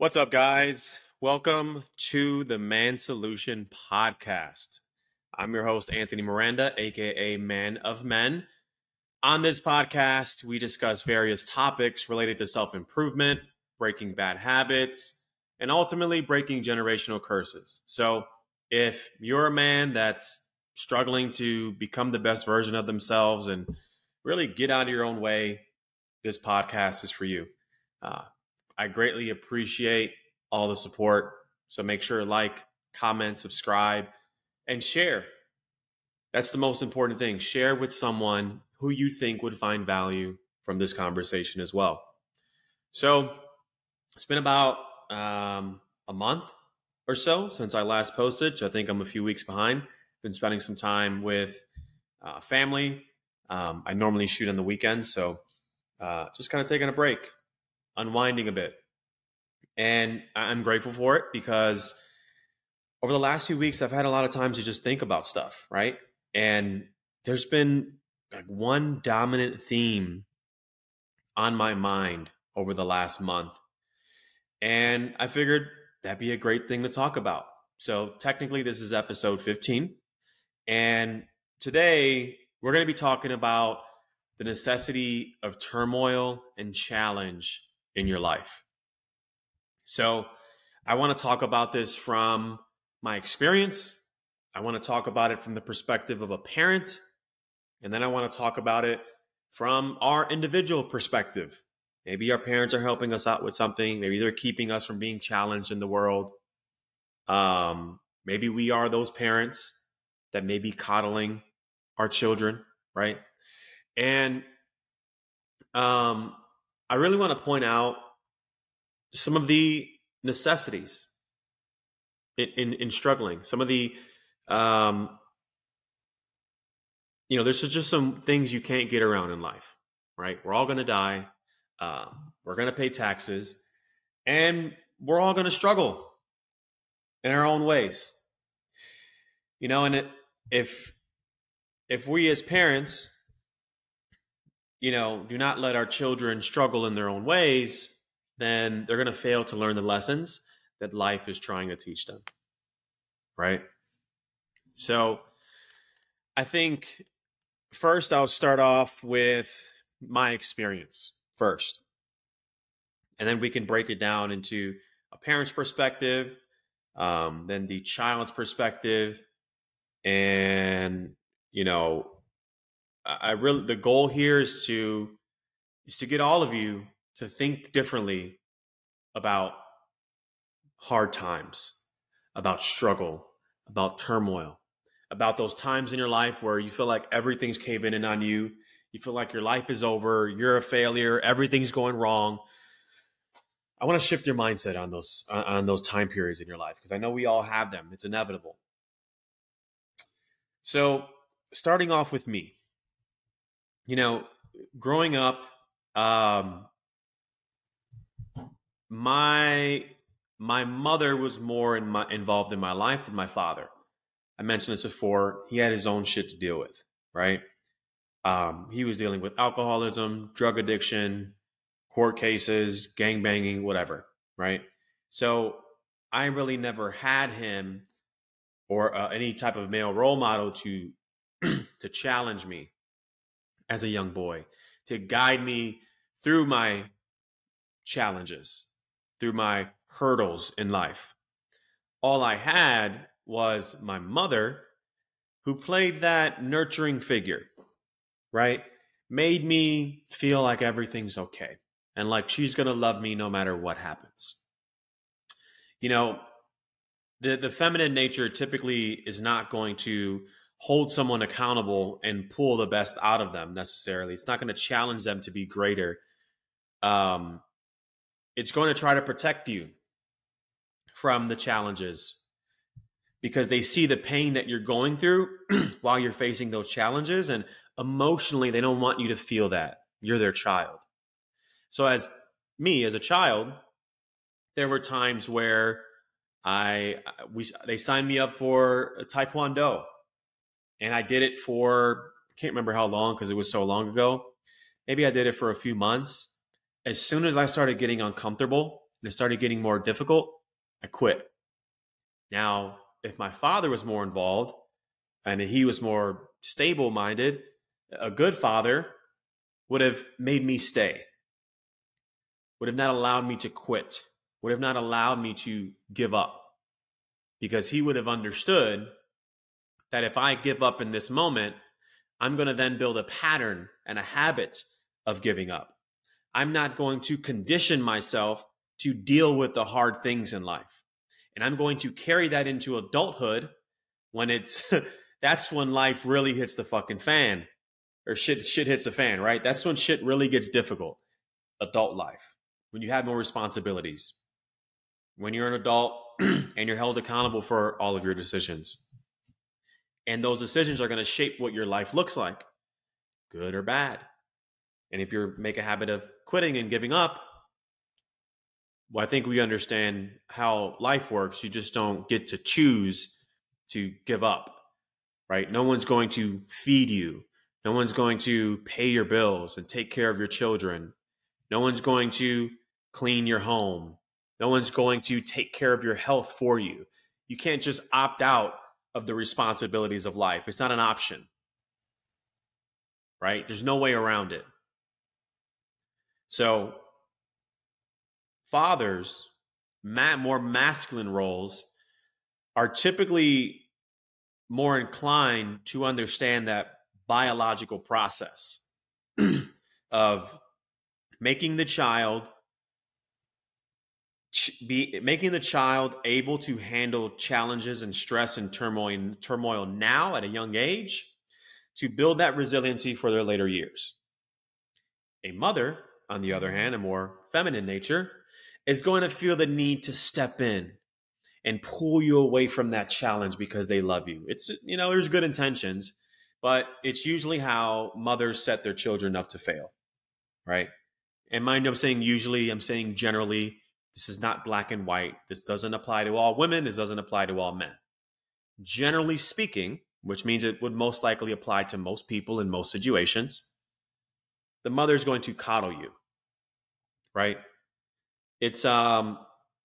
What's up, guys? Welcome to the Man Solution Podcast. I'm your host, Anthony Miranda, aka Man of Men. On this podcast, we discuss various topics related to self improvement, breaking bad habits, and ultimately breaking generational curses. So, if you're a man that's struggling to become the best version of themselves and really get out of your own way, this podcast is for you. Uh, I greatly appreciate all the support. So make sure to like, comment, subscribe, and share. That's the most important thing. Share with someone who you think would find value from this conversation as well. So it's been about um, a month or so since I last posted. So I think I'm a few weeks behind. Been spending some time with uh, family. Um, I normally shoot on the weekends, so uh, just kind of taking a break, unwinding a bit. And I'm grateful for it because over the last few weeks, I've had a lot of time to just think about stuff, right? And there's been like one dominant theme on my mind over the last month. And I figured that'd be a great thing to talk about. So technically, this is episode 15. And today we're going to be talking about the necessity of turmoil and challenge in your life. So, I want to talk about this from my experience. I want to talk about it from the perspective of a parent. And then I want to talk about it from our individual perspective. Maybe our parents are helping us out with something. Maybe they're keeping us from being challenged in the world. Um, maybe we are those parents that may be coddling our children, right? And um, I really want to point out some of the necessities in, in, in struggling, some of the, um, you know, there's just some things you can't get around in life, right? We're all going to die. Um, we're going to pay taxes and we're all going to struggle in our own ways. You know, and it, if if we as parents you know do not let our children struggle in their own ways then they're going to fail to learn the lessons that life is trying to teach them right? So i think first i'll start off with my experience first and then we can break it down into a parent's perspective um, then the child's perspective and you know i really the goal here is to is to get all of you to think differently about hard times about struggle about turmoil about those times in your life where you feel like everything's caving in on you. You feel like your life is over you're a failure everything's going wrong. I want to shift your mindset on those on those time periods in your life because i know we all have them. It's inevitable. So, starting off with me, you know, growing up, um, my my mother was more in my, involved in my life than my father. I mentioned this before. He had his own shit to deal with, right? Um, he was dealing with alcoholism, drug addiction, court cases, gang banging, whatever, right? So I really never had him or uh, any type of male role model to to challenge me as a young boy, to guide me through my challenges, through my hurdles in life. All I had was my mother who played that nurturing figure, right? Made me feel like everything's okay and like she's going to love me no matter what happens. You know, the the feminine nature typically is not going to hold someone accountable and pull the best out of them necessarily. It's not going to challenge them to be greater. Um, it's going to try to protect you from the challenges because they see the pain that you're going through while you're facing those challenges and emotionally they don't want you to feel that you're their child so as me as a child there were times where I we they signed me up for taekwondo, and I did it for can't remember how long because it was so long ago. Maybe I did it for a few months. As soon as I started getting uncomfortable and it started getting more difficult, I quit. Now, if my father was more involved and he was more stable minded, a good father would have made me stay, would have not allowed me to quit, would have not allowed me to give up because he would have understood that if I give up in this moment, I'm going to then build a pattern and a habit of giving up. I'm not going to condition myself to deal with the hard things in life. And I'm going to carry that into adulthood when it's that's when life really hits the fucking fan or shit shit hits the fan, right? That's when shit really gets difficult. Adult life. When you have more responsibilities. When you're an adult and you're held accountable for all of your decisions. And those decisions are going to shape what your life looks like, good or bad. And if you make a habit of quitting and giving up, well, I think we understand how life works. You just don't get to choose to give up, right? No one's going to feed you. No one's going to pay your bills and take care of your children. No one's going to clean your home. No one's going to take care of your health for you. You can't just opt out of the responsibilities of life. It's not an option, right? There's no way around it. So, fathers, more masculine roles, are typically more inclined to understand that biological process of making the child be making the child able to handle challenges and stress and turmoil turmoil now at a young age to build that resiliency for their later years. A mother, on the other hand, a more feminine nature, is going to feel the need to step in and pull you away from that challenge because they love you. It's you know, there's good intentions, but it's usually how mothers set their children up to fail. Right? And mind I'm saying usually, I'm saying generally this is not black and white. This doesn't apply to all women. This doesn't apply to all men. Generally speaking, which means it would most likely apply to most people in most situations, the mother is going to coddle you. Right? It's um,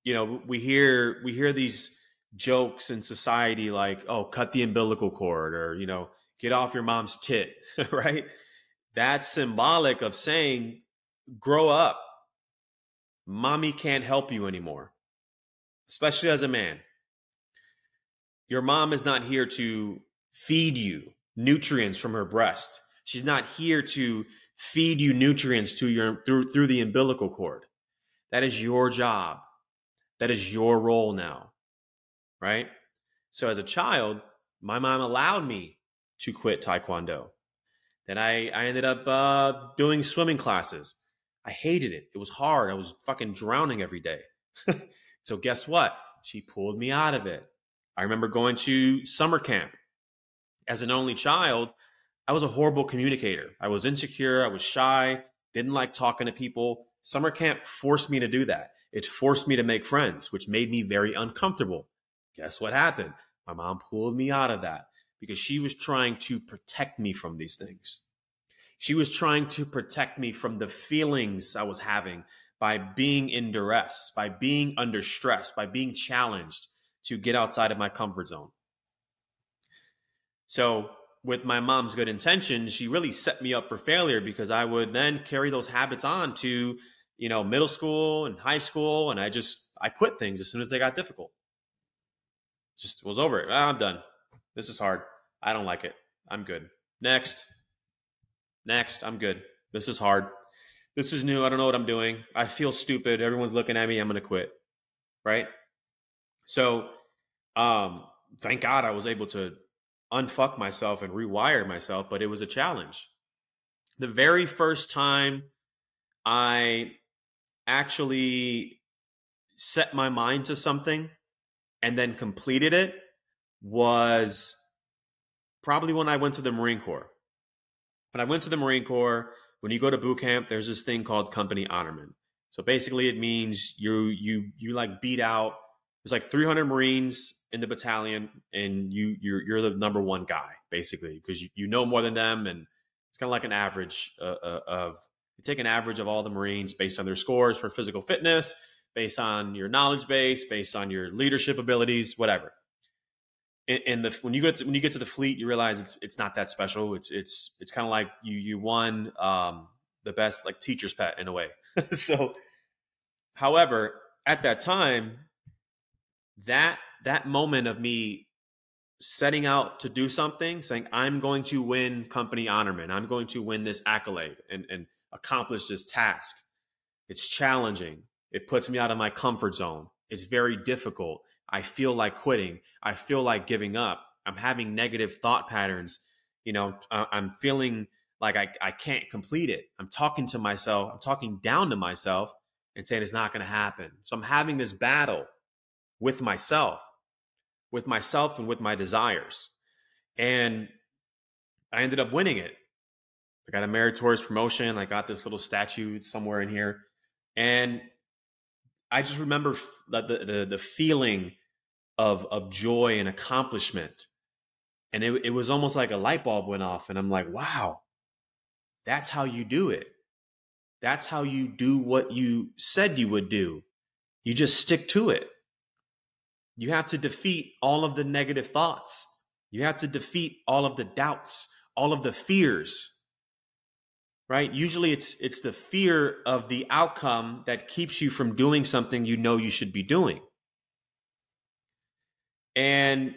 you know, we hear we hear these jokes in society like, oh, cut the umbilical cord or, you know, get off your mom's tit, right? That's symbolic of saying, grow up mommy can't help you anymore, especially as a man. Your mom is not here to feed you nutrients from her breast. She's not here to feed you nutrients to your through through the umbilical cord. That is your job. That is your role now. Right? So as a child, my mom allowed me to quit taekwondo. Then I, I ended up uh, doing swimming classes. I hated it. It was hard. I was fucking drowning every day. so guess what? She pulled me out of it. I remember going to summer camp. As an only child, I was a horrible communicator. I was insecure. I was shy. Didn't like talking to people. Summer camp forced me to do that. It forced me to make friends, which made me very uncomfortable. Guess what happened? My mom pulled me out of that because she was trying to protect me from these things. She was trying to protect me from the feelings I was having by being in duress, by being under stress, by being challenged to get outside of my comfort zone. So, with my mom's good intentions, she really set me up for failure because I would then carry those habits on to, you know, middle school and high school. And I just, I quit things as soon as they got difficult. Just was over it. Ah, I'm done. This is hard. I don't like it. I'm good. Next. Next, I'm good. This is hard. This is new. I don't know what I'm doing. I feel stupid. Everyone's looking at me. I'm going to quit. Right? So, um, thank God I was able to unfuck myself and rewire myself, but it was a challenge. The very first time I actually set my mind to something and then completed it was probably when I went to the Marine Corps. But I went to the Marine Corps. When you go to boot camp, there's this thing called company honorman. So basically, it means you you you like beat out. There's like 300 Marines in the battalion, and you you're you're the number one guy basically because you, you know more than them, and it's kind of like an average uh, uh, of you take an average of all the Marines based on their scores for physical fitness. based on your knowledge base, based on your leadership abilities, whatever. And, the when you get to, when you get to the fleet, you realize it's it's not that special. It's it's it's kind of like you you won um, the best like teacher's pet in a way. so, however, at that time, that that moment of me setting out to do something, saying I'm going to win company honorman, I'm going to win this accolade and and accomplish this task. It's challenging. It puts me out of my comfort zone. It's very difficult. I feel like quitting. I feel like giving up. I'm having negative thought patterns. You know, I'm feeling like I, I can't complete it. I'm talking to myself. I'm talking down to myself and saying it's not going to happen. So I'm having this battle with myself, with myself and with my desires. And I ended up winning it. I got a meritorious promotion. I got this little statue somewhere in here. And I just remember the, the, the feeling of, of joy and accomplishment. And it, it was almost like a light bulb went off. And I'm like, wow, that's how you do it. That's how you do what you said you would do. You just stick to it. You have to defeat all of the negative thoughts. You have to defeat all of the doubts, all of the fears. Right? Usually it's it's the fear of the outcome that keeps you from doing something you know you should be doing. And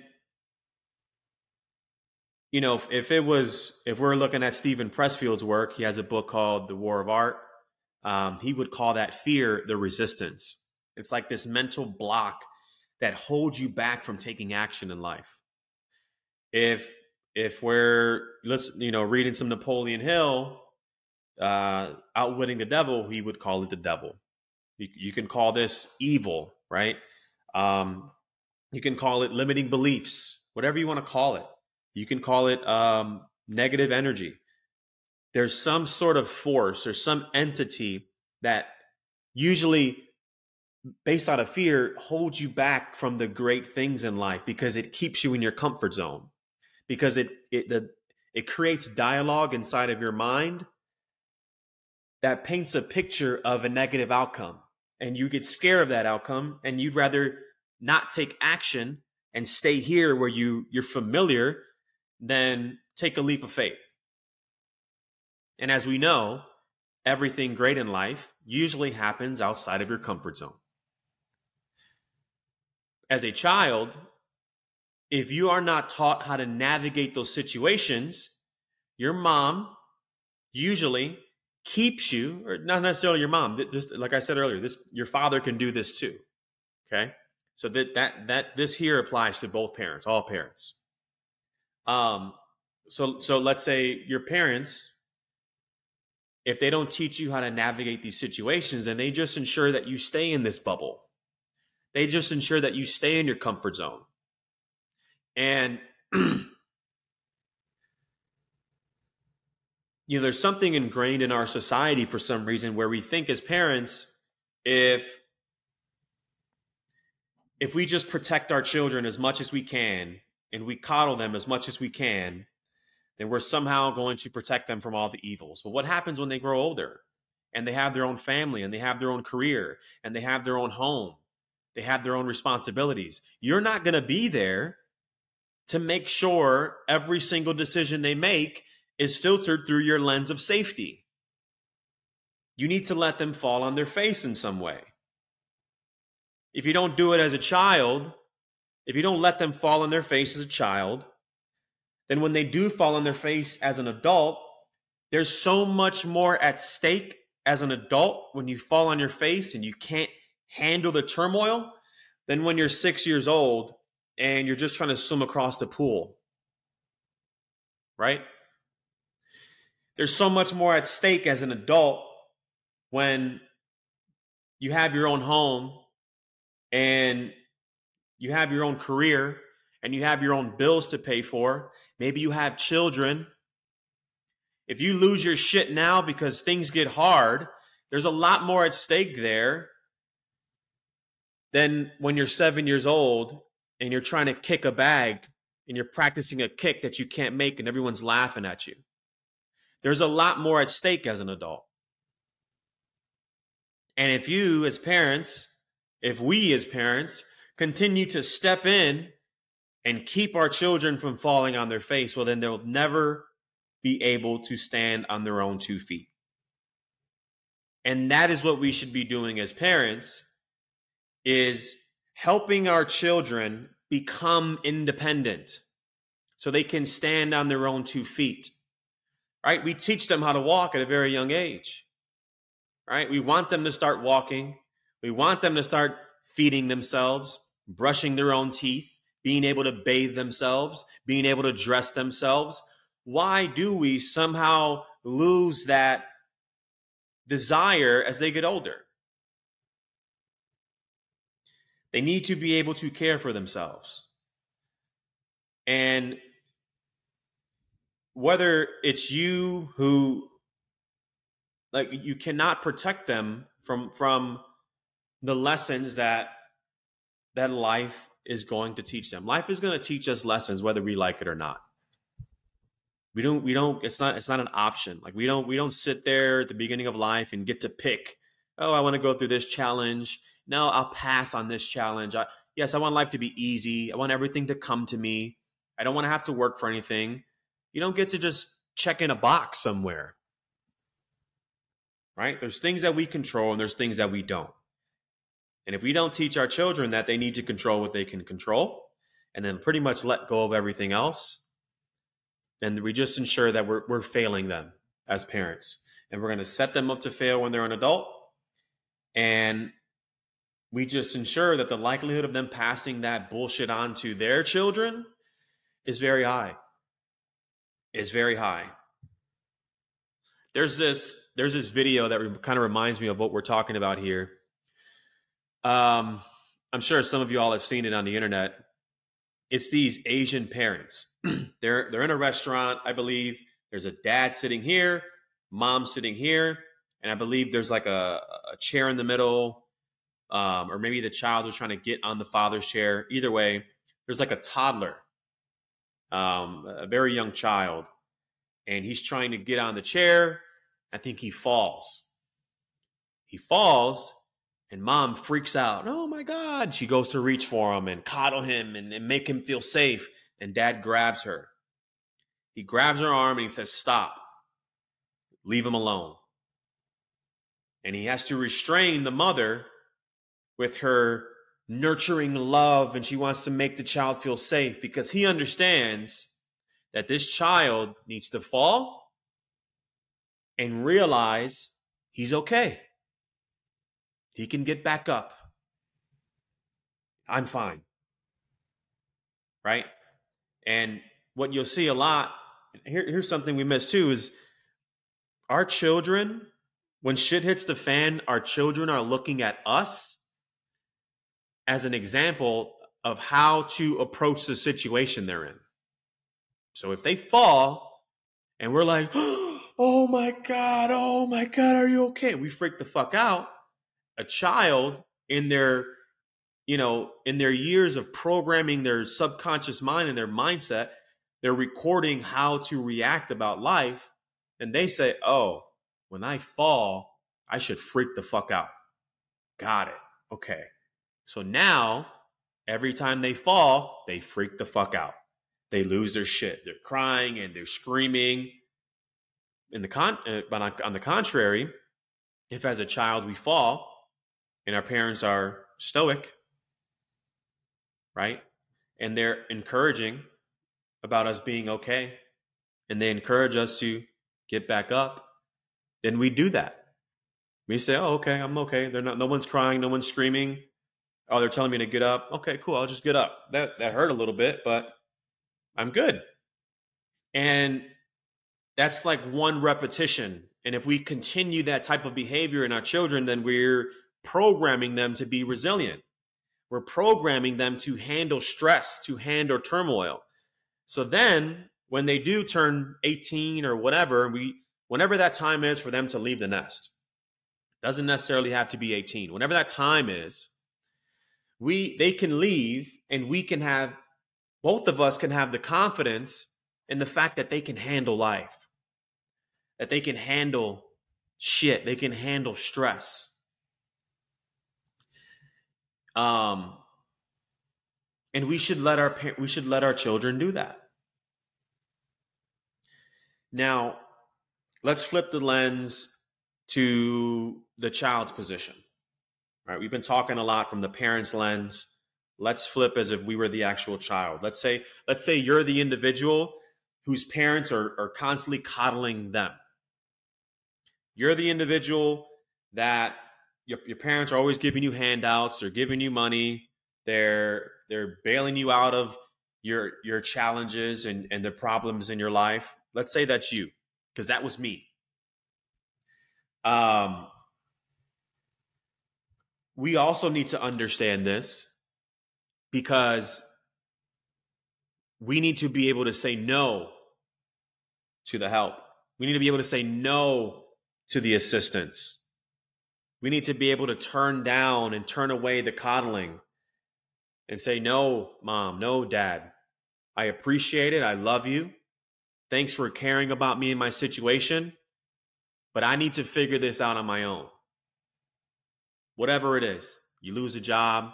you know, if, if, it was, if we're looking at Steven Pressfield's work, he has a book called The War of Art. Um, he would call that fear the resistance. It's like this mental block that holds you back from taking action in life. If if we're listen, you know, reading some Napoleon Hill, uh, outwitting the devil, he would call it the devil. You, you can call this evil, right? Um, you can call it limiting beliefs, whatever you want to call it. You can call it um, negative energy. There's some sort of force or some entity that usually, based out of fear, holds you back from the great things in life because it keeps you in your comfort zone. Because it it the, it creates dialogue inside of your mind that paints a picture of a negative outcome, and you get scared of that outcome, and you'd rather not take action and stay here where you you're familiar then take a leap of faith. And as we know, everything great in life usually happens outside of your comfort zone. As a child, if you are not taught how to navigate those situations, your mom usually keeps you, or not necessarily your mom. Just like I said earlier, this your father can do this too. Okay, so that that that this here applies to both parents, all parents. Um, so so let's say your parents, if they don't teach you how to navigate these situations, and they just ensure that you stay in this bubble. They just ensure that you stay in your comfort zone. And you know, there's something ingrained in our society for some reason where we think as parents, if if we just protect our children as much as we can and we coddle them as much as we can, then we're somehow going to protect them from all the evils. But what happens when they grow older and they have their own family and they have their own career and they have their own home? They have their own responsibilities. You're not going to be there to make sure every single decision they make is filtered through your lens of safety. You need to let them fall on their face in some way. If you don't do it as a child, if you don't let them fall on their face as a child, then when they do fall on their face as an adult, there's so much more at stake as an adult when you fall on your face and you can't handle the turmoil than when you're six years old and you're just trying to swim across the pool. Right? There's so much more at stake as an adult when you have your own home and you have your own career and you have your own bills to pay for. Maybe you have children. If you lose your shit now because things get hard, there's a lot more at stake there than when you're seven years old and you're trying to kick a bag and you're practicing a kick that you can't make and everyone's laughing at you. There's a lot more at stake as an adult. And if you, as parents, if we as parents continue to step in and keep our children from falling on their face, well, then they'll never be able to stand on their own two feet. And that is what we should be doing as parents is helping our children become independent so they can stand on their own two feet. Right? We teach them how to walk at a very young age. Right? We want them to start walking. We want them to start feeding themselves, brushing their own teeth, being able to bathe themselves, being able to dress themselves. Why do we somehow lose that desire as they get older? They need to be able to care for themselves. And whether it's you who like you cannot protect them from from the lessons that that life is going to teach them. Life is going to teach us lessons whether we like it or not. We don't we don't it's not it's not an option. Like we don't we don't sit there at the beginning of life and get to pick, oh, I want to go through this challenge. No, I'll pass on this challenge. I, yes, I want life to be easy. I want everything to come to me. I don't want to have to work for anything. You don't get to just check in a box somewhere. Right? There's things that we control and there's things that we don't. And if we don't teach our children that they need to control what they can control and then pretty much let go of everything else, then we just ensure that we're, we're failing them as parents. And we're going to set them up to fail when they're an adult. And we just ensure that the likelihood of them passing that bullshit on to their children is very high. Is very high. There's this there's this video that re- kind of reminds me of what we're talking about here um, I'm sure some of you all have seen it on the internet. It's these Asian parents. they're they're in a restaurant, I believe. There's a dad sitting here, mom sitting here, and I believe there's like a, a chair in the middle, um, or maybe the child was trying to get on the father's chair. Either way, there's like a toddler, um, a very young child, and he's trying to get on the chair. I think he falls. He falls and mom freaks out. Oh my God. She goes to reach for him and coddle him and, and make him feel safe. And dad grabs her. He grabs her arm and he says, Stop. Leave him alone. And he has to restrain the mother with her nurturing love. And she wants to make the child feel safe because he understands that this child needs to fall and realize he's okay. He can get back up. I'm fine. Right? And what you'll see a lot, here, here's something we miss too, is our children, when shit hits the fan, our children are looking at us as an example of how to approach the situation they're in. So if they fall and we're like, oh my God, oh my God, are you okay? We freak the fuck out a child in their you know in their years of programming their subconscious mind and their mindset they're recording how to react about life and they say oh when i fall i should freak the fuck out. Got it. Okay. So now every time they fall they freak the fuck out. They lose their shit. They're crying and they're screaming. In the con uh, but on, on the contrary if as a child we fall and our parents are stoic, right? And they're encouraging about us being okay, and they encourage us to get back up, then we do that. We say, "Oh, okay, I'm okay. They're not. No one's crying. No one's screaming. Oh, they're telling me to get up. Okay, cool. I'll just get up. That that hurt a little bit, but I'm good." And that's like one repetition. And if we continue that type of behavior in our children, then we're programming them to be resilient. We're programming them to handle stress, to handle turmoil. So then when they do turn 18 or whatever, we whenever that time is for them to leave the nest. Doesn't necessarily have to be 18. Whenever that time is, we they can leave and we can have both of us can have the confidence in the fact that they can handle life. That they can handle shit, they can handle stress Um, and we should let our parents. we should let our children do that. Now, let's flip the lens to the child's position. Right? We've been talking a lot from the parent's lens. Let's flip as if we were the actual child. Let's say let's say you're the individual whose parents are, are constantly coddling them. You're the individual that your, your parents are always giving you handouts, they're giving you money, they're they're bailing you out of your your challenges and, and the problems in your life. Let's say that's you, because that was me. Um, we also need to understand this because we need to be able to say no to the help. We need to be able to say no to the assistance. We need to be able to turn down and turn away the coddling and say, No, mom, no, dad. I appreciate it. I love you. Thanks for caring about me and my situation, but I need to figure this out on my own. Whatever it is, you lose a job,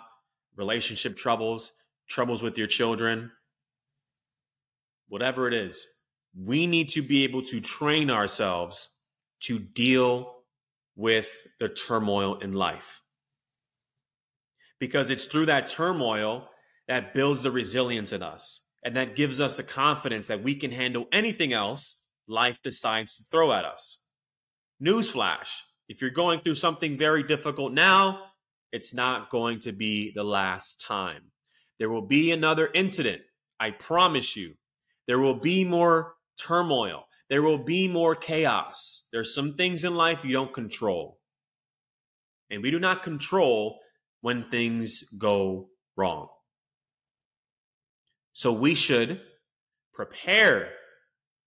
relationship troubles, troubles with your children, whatever it is, we need to be able to train ourselves to deal with the turmoil in life. Because it's through that turmoil that builds the resilience in us and that gives us the confidence that we can handle anything else life decides to throw at us. Newsflash if you're going through something very difficult now, it's not going to be the last time. There will be another incident. I promise you. There will be more turmoil. There will be more chaos. There's some things in life you don't control. And we do not control when things go wrong. So we should prepare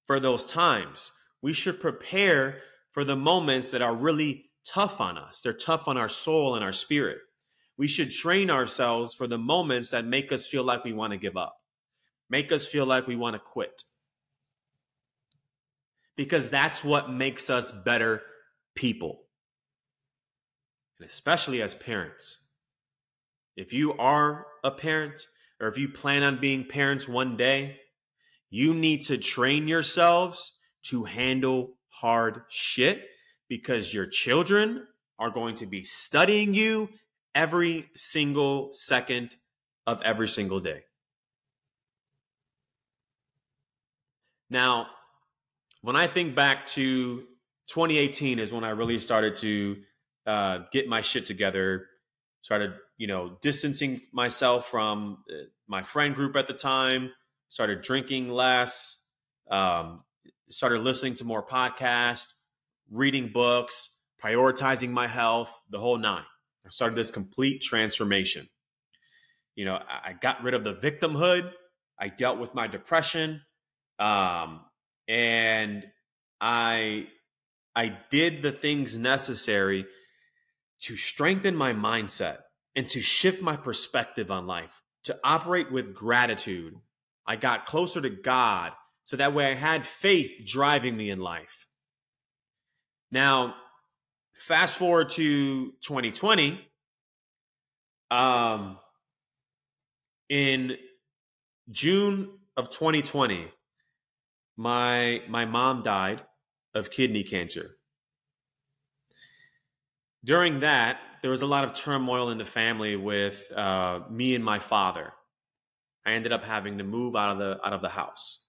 for those times. We should prepare for the moments that are really tough on us. They're tough on our soul and our spirit. We should train ourselves for the moments that make us feel like we want to give up, make us feel like we want to quit. Because that's what makes us better people. And especially as parents. If you are a parent, or if you plan on being parents one day, you need to train yourselves to handle hard shit because your children are going to be studying you every single second of every single day. Now, when I think back to 2018 is when I really started to uh, get my shit together, started you know, distancing myself from uh, my friend group at the time, started drinking less, um, started listening to more podcasts, reading books, prioritizing my health, the whole nine. I started this complete transformation. You know, I got rid of the victimhood. I dealt with my depression, um, and I I did the things necessary to strengthen my mindset and to shift my perspective on life, to operate with gratitude. I got closer to God so that way I had faith driving me in life. Now, fast forward to 2020. Um, in June of 2020, my my mom died of kidney cancer. During that, there was a lot of turmoil in the family with uh, me and my father. I ended up having to move out of the out of the house.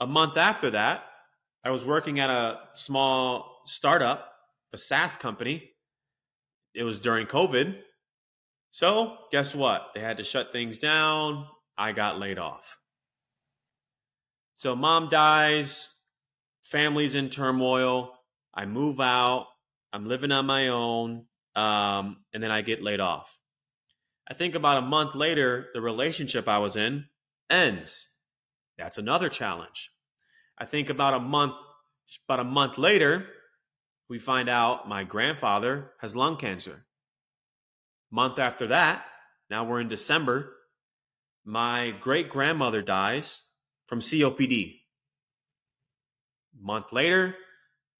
A month after that, I was working at a small startup, a SaaS company. It was during COVID. So, guess what? They had to shut things down. I got laid off. So, mom dies, family's in turmoil. I move out. I'm living on my own um, and then I get laid off. I think about a month later, the relationship I was in ends. That's another challenge. I think about a month, about a month later, we find out my grandfather has lung cancer. Month after that, now we're in December, my great grandmother dies from COPD. A Month later,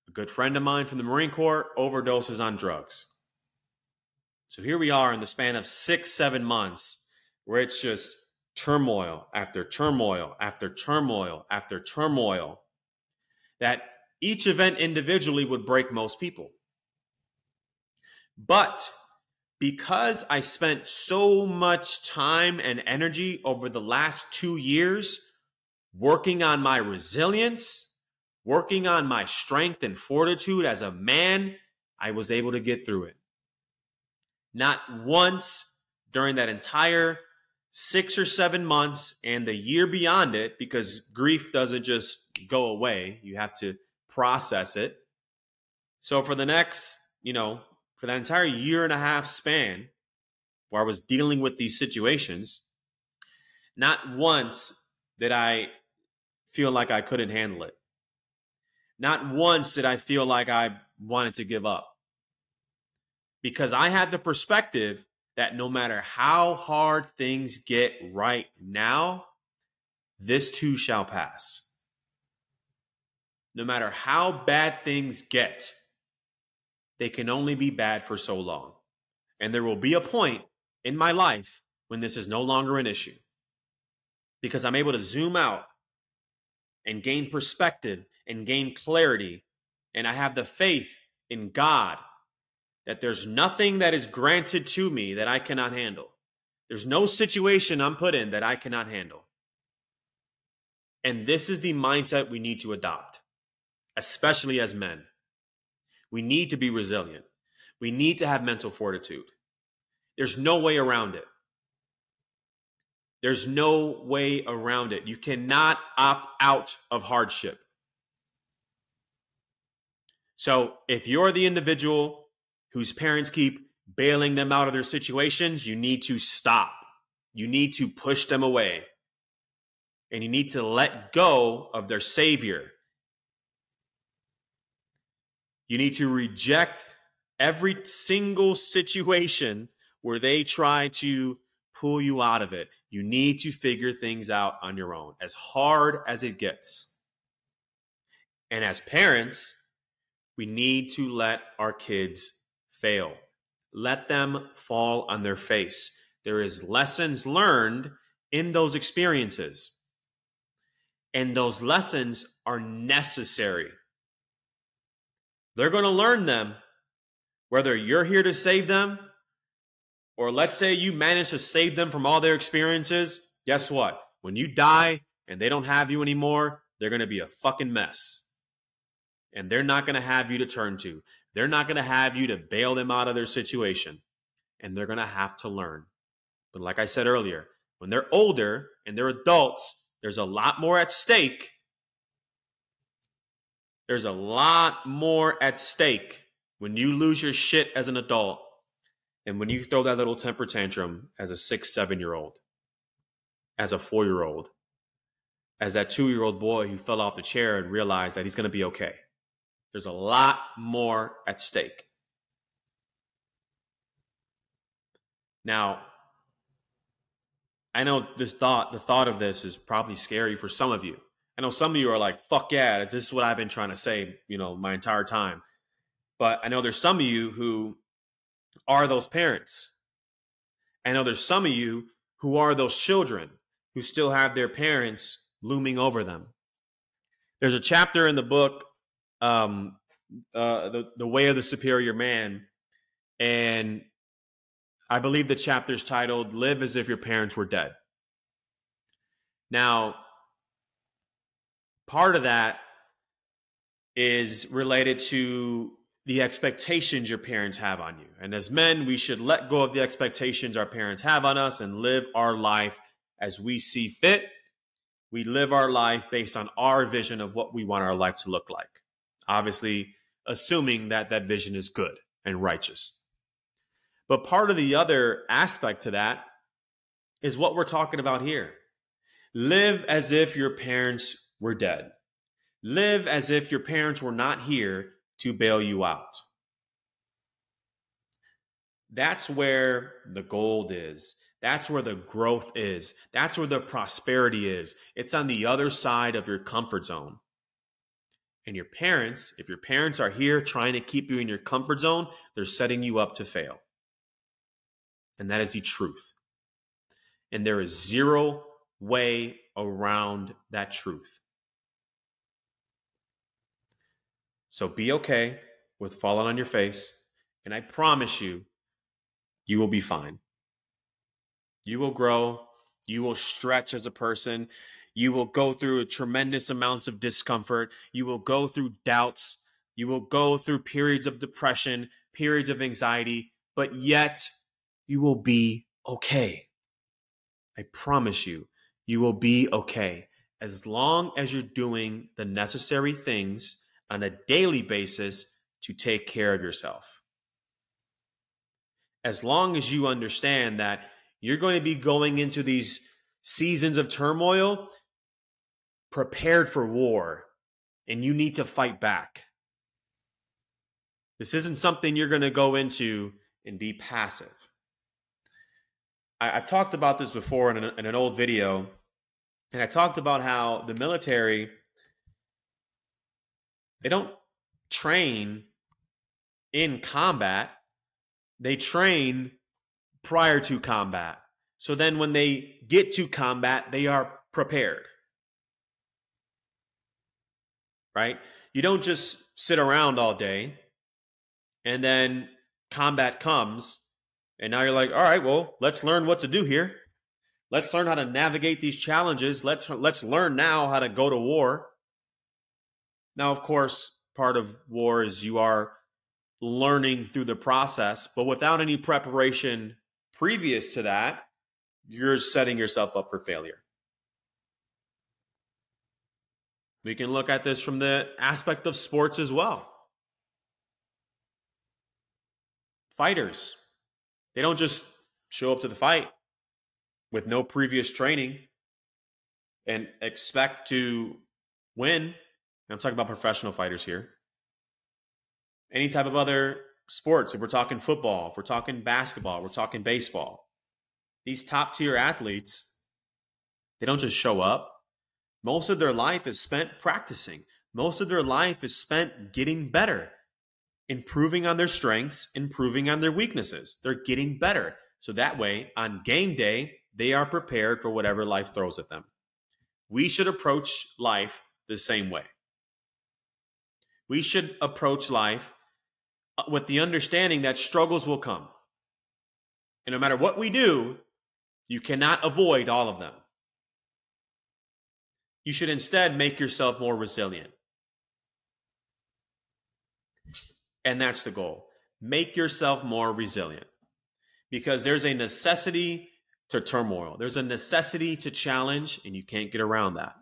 a good friend of mine from the Marine Corps overdoses on drugs. So here we are in the span of six, seven months where it's just turmoil after turmoil after turmoil after turmoil that each event individually would break most people. But because I spent so much time and energy over the last two years working on my resilience, working on my strength and fortitude as a man, I was able to get through it. Not once during that entire six or seven months and the year beyond it, because grief doesn't just go away, you have to process it. So for the next, you know, for that entire year and a half span where I was dealing with these situations, not once did I feel like I couldn't handle it. Not once did I feel like I wanted to give up. Because I had the perspective that no matter how hard things get right now, this too shall pass. No matter how bad things get, they can only be bad for so long. And there will be a point in my life when this is no longer an issue because I'm able to zoom out and gain perspective and gain clarity. And I have the faith in God that there's nothing that is granted to me that I cannot handle. There's no situation I'm put in that I cannot handle. And this is the mindset we need to adopt, especially as men. We need to be resilient. We need to have mental fortitude. There's no way around it. There's no way around it. You cannot opt out of hardship. So if you're the individual whose parents keep bailing them out of their situations, you need to stop. You need to push them away. And you need to let go of their savior. You need to reject every single situation where they try to pull you out of it. You need to figure things out on your own, as hard as it gets. And as parents, we need to let our kids fail. Let them fall on their face. There is lessons learned in those experiences. And those lessons are necessary. They're going to learn them whether you're here to save them or let's say you manage to save them from all their experiences, guess what? When you die and they don't have you anymore, they're going to be a fucking mess. And they're not going to have you to turn to. They're not going to have you to bail them out of their situation. And they're going to have to learn. But like I said earlier, when they're older and they're adults, there's a lot more at stake. There's a lot more at stake when you lose your shit as an adult and when you throw that little temper tantrum as a six, seven year old, as a four year old, as that two year old boy who fell off the chair and realized that he's going to be okay, there's a lot more at stake. Now, I know this thought, the thought of this is probably scary for some of you. I know some of you are like, fuck yeah, this is what I've been trying to say, you know, my entire time. But I know there's some of you who are those parents. I know there's some of you who are those children who still have their parents looming over them. There's a chapter in the book, um, uh, the the way of the superior man, and I believe the chapter is titled "Live as if your parents were dead." Now, part of that is related to the expectations your parents have on you. And as men, we should let go of the expectations our parents have on us and live our life as we see fit. We live our life based on our vision of what we want our life to look like. Obviously, assuming that that vision is good and righteous. But part of the other aspect to that is what we're talking about here. Live as if your parents were dead. Live as if your parents were not here to bail you out. That's where the gold is. That's where the growth is. That's where the prosperity is. It's on the other side of your comfort zone. And your parents, if your parents are here trying to keep you in your comfort zone, they're setting you up to fail. and that is the truth. And there is zero way around that truth. So be okay with falling on your face, and I promise you, you will be fine. You will grow, you will stretch as a person, you will go through tremendous amounts of discomfort, you will go through doubts, you will go through periods of depression, periods of anxiety, but yet you will be okay. I promise you, you will be okay. As long as you're doing the necessary things on a daily basis to take care of yourself. As long as you understand that you're going to be going into these seasons of turmoil prepared for war and you need to fight back. This isn't something you're going to go into and be passive. I, have talked about this before in, in an old video, and I talked about how the military they don't train in combat, they train prior to combat. So then when they get to combat, they are prepared. Right? You don't just sit around all day and then combat comes and now you're like, "All right, well, let's learn what to do here. Let's learn how to navigate these challenges. Let's let's learn now how to go to war." Now, of course, part of war is you are learning through the process, but without any preparation previous to that, you're setting yourself up for failure. We can look at this from the aspect of sports as well. Fighters, they don't just show up to the fight with no previous training and expect to win I'm talking about professional fighters here. Any type of other sports, if we're talking football, if we're talking basketball, we're talking baseball, these top tier athletes, they don't just show up. Most of their life is spent practicing. Most of their life is spent getting better, improving on their strengths, improving on their weaknesses. They're getting better. So that way, on game day, they are prepared for whatever life throws at them. We should approach life the same way we should approach life uh, with the understanding that struggles will come. And no matter what we do, you cannot avoid all of them. You should instead make yourself more resilient. And that's the goal. Make yourself more resilient because there's a necessity to turmoil, there's a necessity to challenge, and you can't get around that.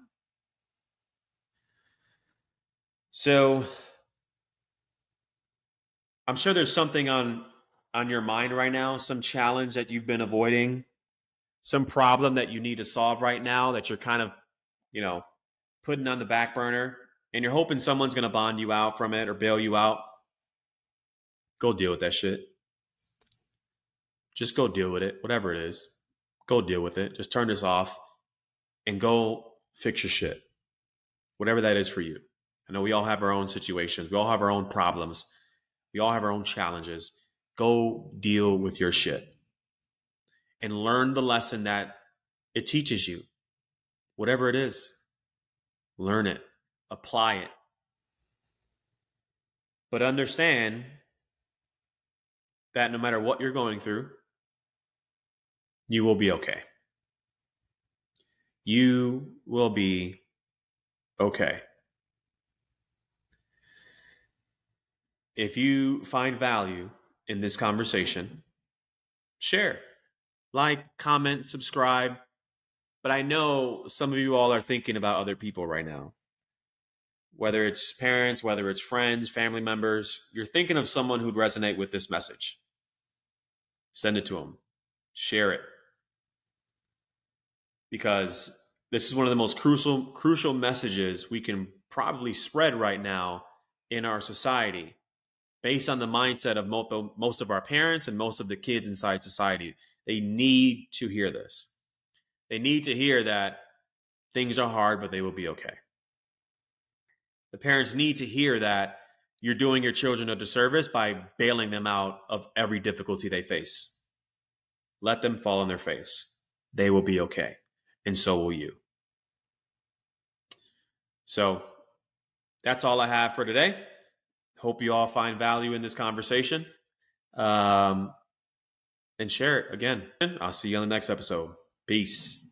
So I'm sure there's something on on your mind right now, some challenge that you've been avoiding, some problem that you need to solve right now that you're kind of, you know, putting on the back burner and you're hoping someone's going to bond you out from it or bail you out. Go deal with that shit. Just go deal with it, whatever it is. Go deal with it. Just turn this off and go fix your shit. Whatever that is for you. I know we all have our own situations. We all have our own problems. We all have our own challenges. Go deal with your shit and learn the lesson that it teaches you. Whatever it is, learn it, apply it. But understand that no matter what you're going through, you will be okay. You will be okay. If you find value in this conversation, share, like, comment, subscribe. But I know some of you all are thinking about other people right now. Whether it's parents, whether it's friends, family members, you're thinking of someone who'd resonate with this message. Send it to them, share it. Because this is one of the most crucial crucial messages we can probably spread right now in our society based on the mindset of most of our parents and most of the kids inside society. They need to hear this. They need to hear that things are hard, but they will be okay. The parents need to hear that you're doing your children a disservice by bailing them out of every difficulty they face. let them fall on their face. They will be okay. And so will you. So that's all I have for today. Hope you all find value in this conversation. Um, and share it again. I'll see you on the next episode. Peace.